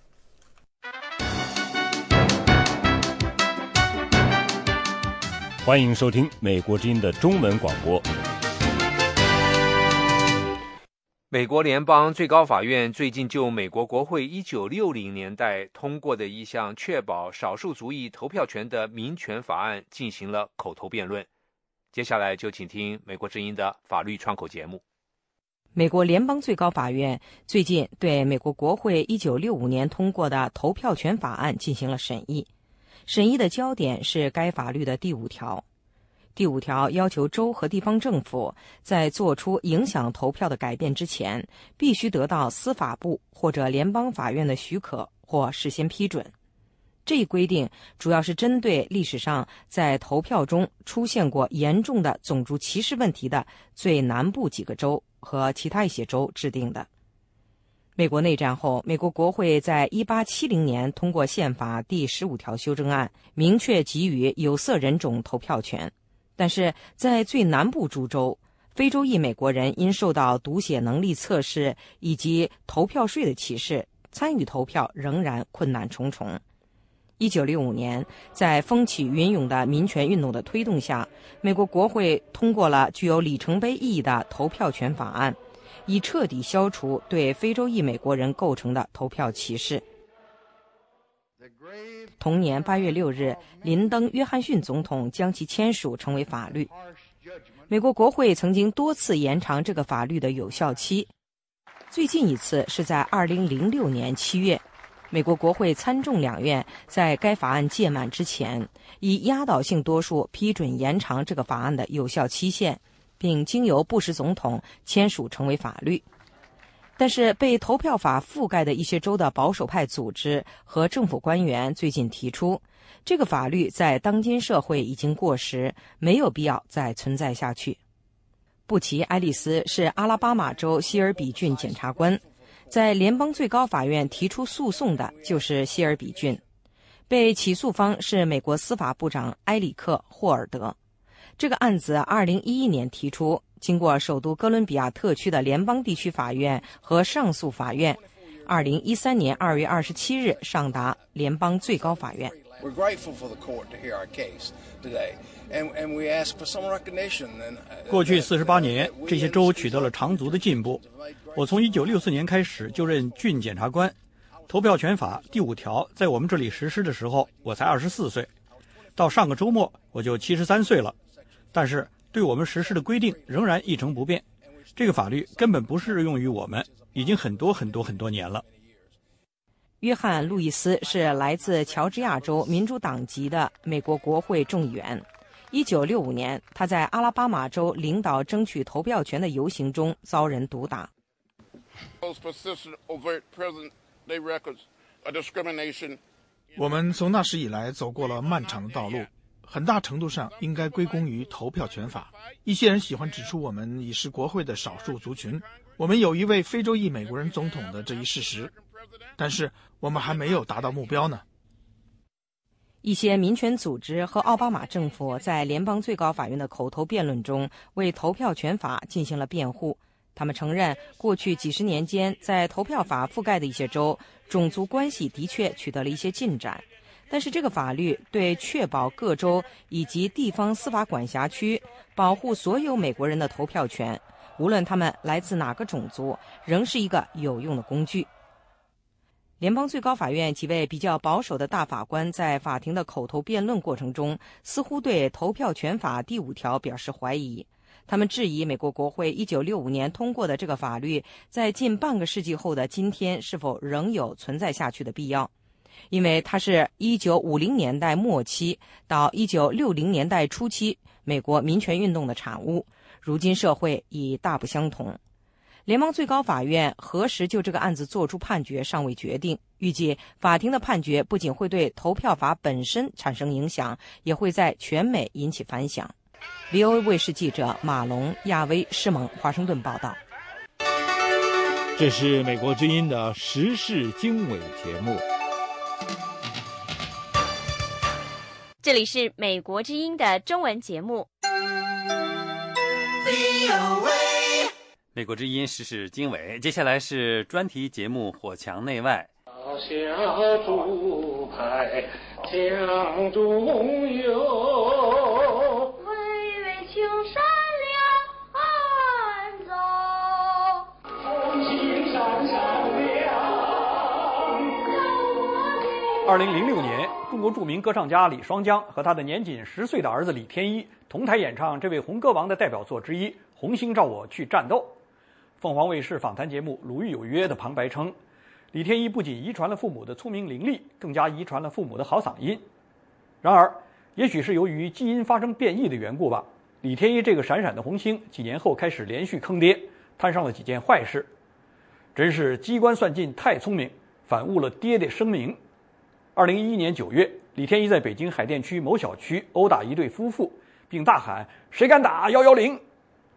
欢迎收听美国之音的中文广播。美国联邦最高法院最近就美国国会一九六零年代通过的一项确保少数族裔投票权的民权法案进行了口头辩论。接下来就请听美国之音的法律窗口节目。美国联邦最高法院最近对美国国会一九六五年通过的投票权法案进行了审议。审议的焦点是该法律的第五条。第五条要求州和地方政府在做出影响投票的改变之前，必须得到司法部或者联邦法院的许可或事先批准。这一规定主要是针对历史上在投票中出现过严重的种族歧视问题的最南部几个州和其他一些州制定的。美国内战后，美国国会在一八七零年通过宪法第十五条修正案，明确给予有色人种投票权。但是在最南部诸州，非洲裔美国人因受到读写能力测试以及投票税的歧视，参与投票仍然困难重重。一九六五年，在风起云涌的民权运动的推动下，美国国会通过了具有里程碑意义的投票权法案。以彻底消除对非洲裔美国人构成的投票歧视。同年八月六日，林登·约翰逊总统将其签署成为法律。美国国会曾经多次延长这个法律的有效期，最近一次是在二零零六年七月，美国国会参众两院在该法案届满之前，以压倒性多数批准延长这个法案的有效期限。并经由布什总统签署成为法律，但是被投票法覆盖的一些州的保守派组织和政府官员最近提出，这个法律在当今社会已经过时，没有必要再存在下去。布奇·爱丽丝是阿拉巴马州希尔比郡检察官，在联邦最高法院提出诉讼的就是希尔比郡，被起诉方是美国司法部长埃里克·霍尔德。这个案子二零一一年提出，经过首都哥伦比亚特区的联邦地区法院和上诉法院，二零一三年二月二十七日上达联邦最高法院。过去四十八年，这些州取得了长足的进步。我从一九六四年开始就任郡检察官。投票权法第五条在我们这里实施的时候，我才二十四岁。到上个周末，我就七十三岁了。但是，对我们实施的规定仍然一成不变。这个法律根本不适用于我们，已经很多很多很多年了。约翰·路易斯是来自乔治亚州民主党籍的美国国会众议员。一九六五年，他在阿拉巴马州领导争取投票权的游行中遭人毒打。我们从那时以来走过了漫长的道路。很大程度上应该归功于投票权法。一些人喜欢指出我们已是国会的少数族群，我们有一位非洲裔美国人总统的这一事实，但是我们还没有达到目标呢。一些民权组织和奥巴马政府在联邦最高法院的口头辩论中为投票权法进行了辩护。他们承认，过去几十年间，在投票法覆盖的一些州，种族关系的确取得了一些进展。但是，这个法律对确保各州以及地方司法管辖区保护所有美国人的投票权，无论他们来自哪个种族，仍是一个有用的工具。联邦最高法院几位比较保守的大法官在法庭的口头辩论过程中，似乎对投票权法第五条表示怀疑。他们质疑美国国会1965年通过的这个法律，在近半个世纪后的今天是否仍有存在下去的必要。因为它是一九五零年代末期到一九六零年代初期美国民权运动的产物，如今社会已大不相同。联邦最高法院何时就这个案子作出判决尚未决定，预计法庭的判决不仅会对投票法本身产生影响，也会在全美引起反响。VOA 卫视记者马龙、亚威、施蒙华盛顿报道。这是美国之音的时事经纬节目。这里是美国之音的中文节目。美国之音时事经纬，接下来是专题节目《火墙内外》。下竹排江中游，巍巍青山两岸走，红星闪闪亮。二零零六年，中国著名歌唱家李双江和他的年仅十岁的儿子李天一同台演唱这位红歌王的代表作之一《红星照我去战斗》。凤凰卫视访谈节目《鲁豫有约》的旁白称，李天一不仅遗传了父母的聪明伶俐，更加遗传了父母的好嗓音。然而，也许是由于基因发生变异的缘故吧，李天一这个闪闪的红星，几年后开始连续坑爹，摊上了几件坏事，真是机关算尽太聪明，反误了爹爹声名。二零一一年九月，李天一在北京海淀区某小区殴打一对夫妇，并大喊“谁敢打幺幺零”。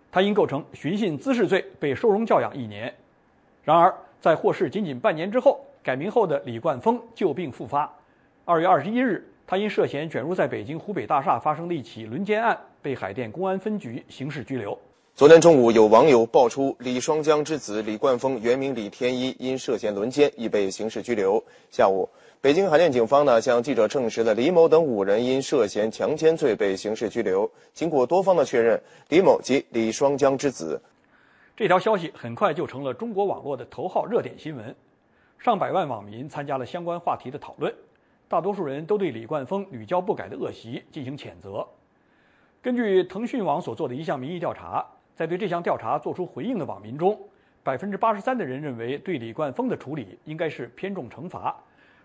他因构成寻衅滋事罪被收容教养一年。然而，在获释仅仅半年之后，改名后的李冠峰旧病复发。二月二十一日，他因涉嫌卷入在北京湖北大厦发生的一起轮奸案，被海淀公安分局刑事拘留。昨天中午，有网友爆出李双江之子李冠峰原名李天一，因涉嫌轮奸已被刑事拘留。下午，北京海淀警方呢向记者证实了李某等五人因涉嫌强奸罪被刑事拘留。经过多方的确认，李某即李双江之子。这条消息很快就成了中国网络的头号热点新闻，上百万网民参加了相关话题的讨论，大多数人都对李冠峰屡教不改的恶习进行谴责。根据腾讯网所做的一项民意调查，在对这项调查做出回应的网民中，百分之八十三的人认为对李冠峰的处理应该是偏重惩罚，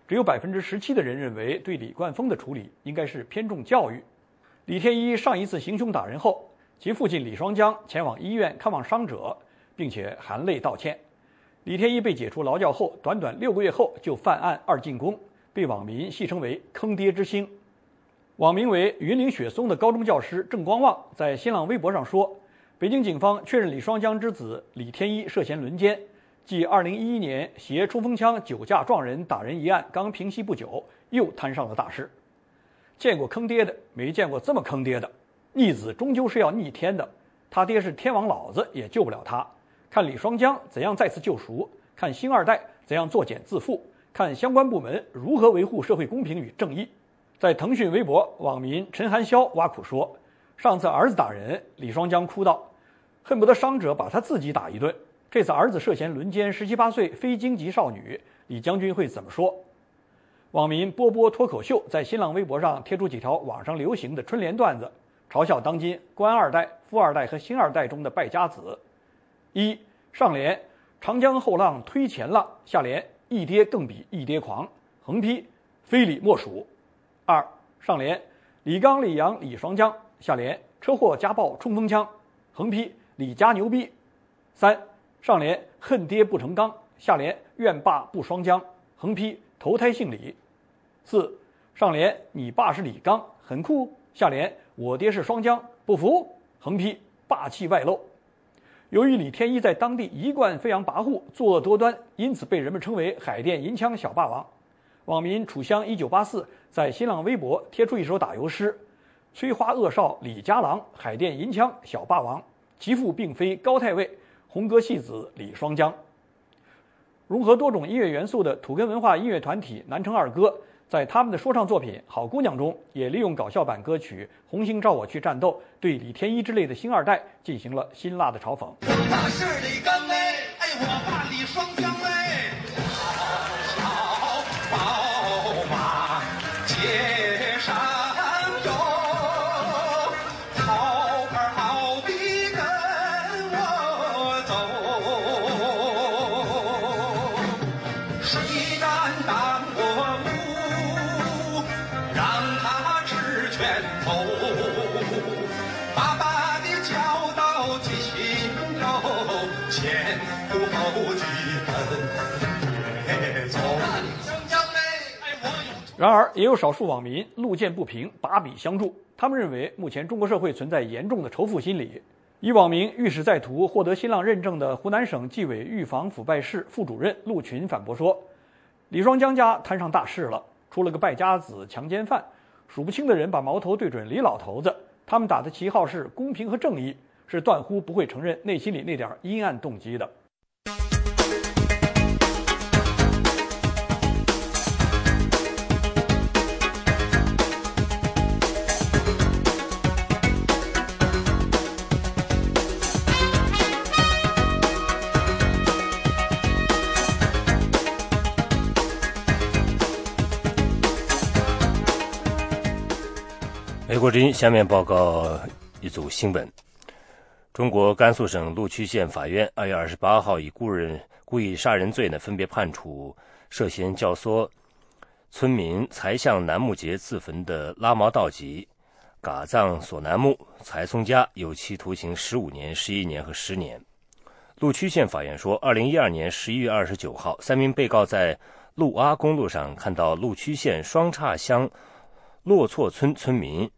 只有百分之十七的人认为对李冠峰的处理应该是偏重教育。李天一上一次行凶打人后，其父亲李双江前往医院看望伤者，并且含泪道歉。李天一被解除劳教后，短短六个月后就犯案二进宫，被网民戏称为“坑爹之星”。网名为“云岭雪松”的高中教师郑光旺在新浪微博上说。北京警方确认李双江之子李天一涉嫌轮奸，继2011年携冲锋枪酒驾撞人打人一案刚平息不久，又摊上了大事。见过坑爹的，没见过这么坑爹的。逆子终究是要逆天的，他爹是天王老子也救不了他。看李双江怎样再次救赎，看星二代怎样作茧自缚，看相关部门如何维护社会公平与正义。在腾讯微博，网民陈寒潇挖苦说：“上次儿子打人，李双江哭道。”恨不得伤者把他自己打一顿。这次儿子涉嫌轮奸十七八岁非京籍少女，李将军会怎么说？网民波波脱口秀在新浪微博上贴出几条网上流行的春联段子，嘲笑当今官二代、富二代和星二代中的败家子。一上联：长江后浪推前浪；下联：一爹更比一爹狂。横批：非李莫属。二上联：李刚、李阳、李双江；下联：车祸家暴冲锋枪。横批。李家牛逼，三上联恨爹不成钢，下联怨爸不双江，横批投胎姓李。四上联你爸是李刚，很酷，下联我爹是双江，不服，横批霸气外露。由于李天一在当地一贯飞扬跋扈、作恶多端，因此被人们称为海淀银枪小霸王。网民楚香一九八四在新浪微博贴出一首打油诗：催花恶少李家郎，海淀银枪小霸王。其父并非高太尉，红歌戏子李双江。融合多种音乐元素的土根文化音乐团体南城二哥，在他们的说唱作品《好姑娘》中，也利用搞笑版歌曲《红星照我去战斗》，对李天一之类的星二代进行了辛辣的嘲讽。我爸是李刚哎，哎，我爸李双江嘞，然而，也有少数网民路见不平，把笔相助。他们认为，目前中国社会存在严重的仇富心理。以网名“御史在途”获得新浪认证的湖南省纪委预防腐败室副主任陆群反驳说：“李双江家摊上大事了，出了个败家子、强奸犯，数不清的人把矛头对准李老头子，他们打的旗号是公平和正义，是断乎不会承认内心里那点阴暗动机的。美国之音下面报告一组新闻：中国甘肃省鹿区县法院二月二十八号以故人故意杀人罪呢，分别判处涉嫌教唆村民才向楠木节自焚的拉毛道吉、嘎藏索楠木、才松家有期徒刑十五年、十一年和十年。鹿区县法院说，二零一二年十一月二十九号，三名被告在鹿阿公路上看到鹿区县双岔乡洛措村村民。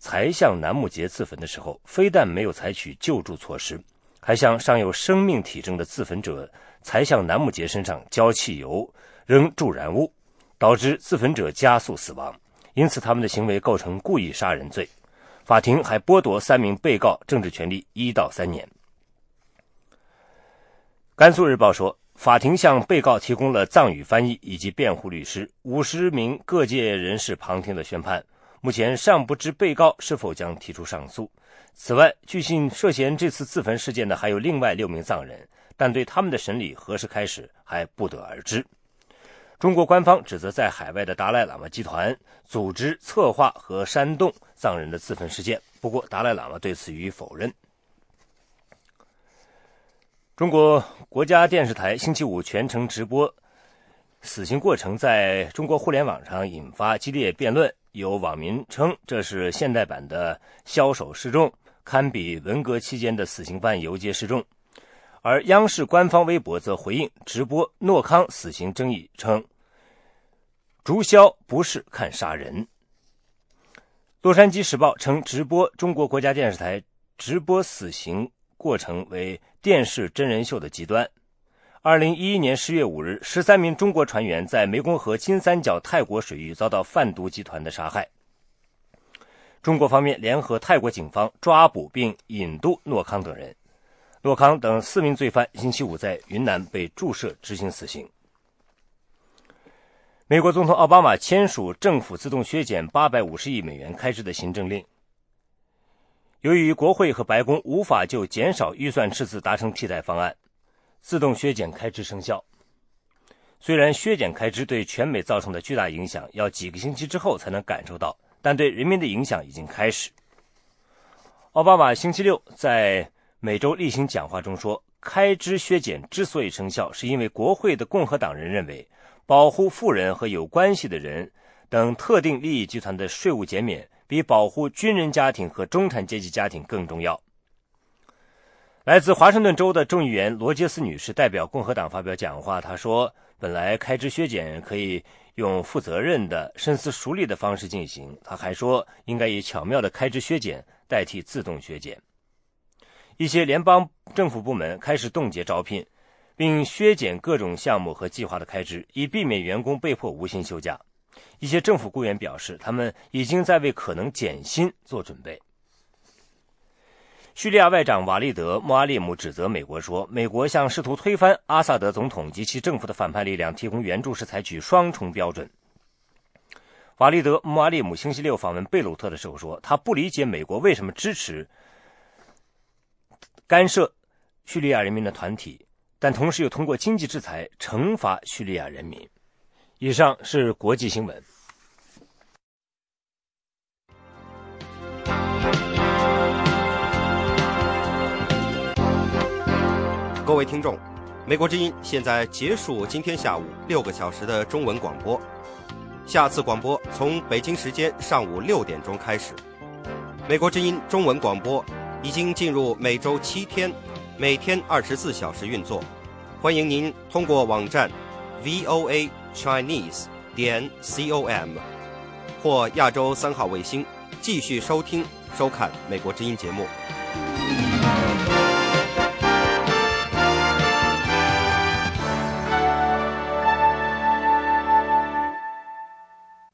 才向楠木杰自焚的时候，非但没有采取救助措施，还向尚有生命体征的自焚者才向楠木杰身上浇汽油、扔助燃物，导致自焚者加速死亡。因此，他们的行为构成故意杀人罪。法庭还剥夺三名被告政治权利一到三年。甘肃日报说，法庭向被告提供了藏语翻译以及辩护律师，五十名各界人士旁听了宣判。目前尚不知被告是否将提出上诉。此外，据信涉嫌这次自焚事件的还有另外六名藏人，但对他们的审理何时开始还不得而知。中国官方指责在海外的达赖喇嘛集团组织策划和煽动藏人的自焚事件，不过达赖喇嘛对此予以否认。中国国家电视台星期五全程直播死刑过程，在中国互联网上引发激烈辩论。有网民称这是现代版的枭首示众，堪比文革期间的死刑犯游街示众。而央视官方微博则回应直播诺康死刑争议，称竹枭不是看杀人。洛杉矶时报称直播中国国家电视台直播死刑过程为电视真人秀的极端。二零一一年十月五日，十三名中国船员在湄公河金三角泰国水域遭到贩毒集团的杀害。中国方面联合泰国警方抓捕并引渡诺康等人。诺康等四名罪犯星期五在云南被注射执行死刑。美国总统奥巴马签署政府自动削减八百五十亿美元开支的行政令。由于国会和白宫无法就减少预算赤字达成替代方案。自动削减开支生效。虽然削减开支对全美造成的巨大影响要几个星期之后才能感受到，但对人民的影响已经开始。奥巴马星期六在每周例行讲话中说，开支削减之所以生效，是因为国会的共和党人认为，保护富人和有关系的人等特定利益集团的税务减免，比保护军人家庭和中产阶级家庭更重要。来自华盛顿州的众议员罗杰斯女士代表共和党发表讲话。她说：“本来开支削减可以用负责任的、深思熟虑的方式进行。”她还说：“应该以巧妙的开支削减代替自动削减。”一些联邦政府部门开始冻结招聘，并削减各种项目和计划的开支，以避免员工被迫无薪休假。一些政府雇员表示，他们已经在为可能减薪做准备。叙利亚外长瓦利德·穆阿列姆指责美国说，美国向试图推翻阿萨德总统及其政府的反叛力量提供援助是采取双重标准。瓦利德·穆阿列姆星期六访问贝鲁特的时候说，他不理解美国为什么支持干涉叙利亚人民的团体，但同时又通过经济制裁惩罚叙利亚人民。以上是国际新闻。各位听众，美国之音现在结束今天下午六个小时的中文广播，下次广播从北京时间上午六点钟开始。美国之音中文广播已经进入每周七天、每天二十四小时运作，欢迎您通过网站 voa chinese 点 com 或亚洲三号卫星继续收听收看美国之音节目。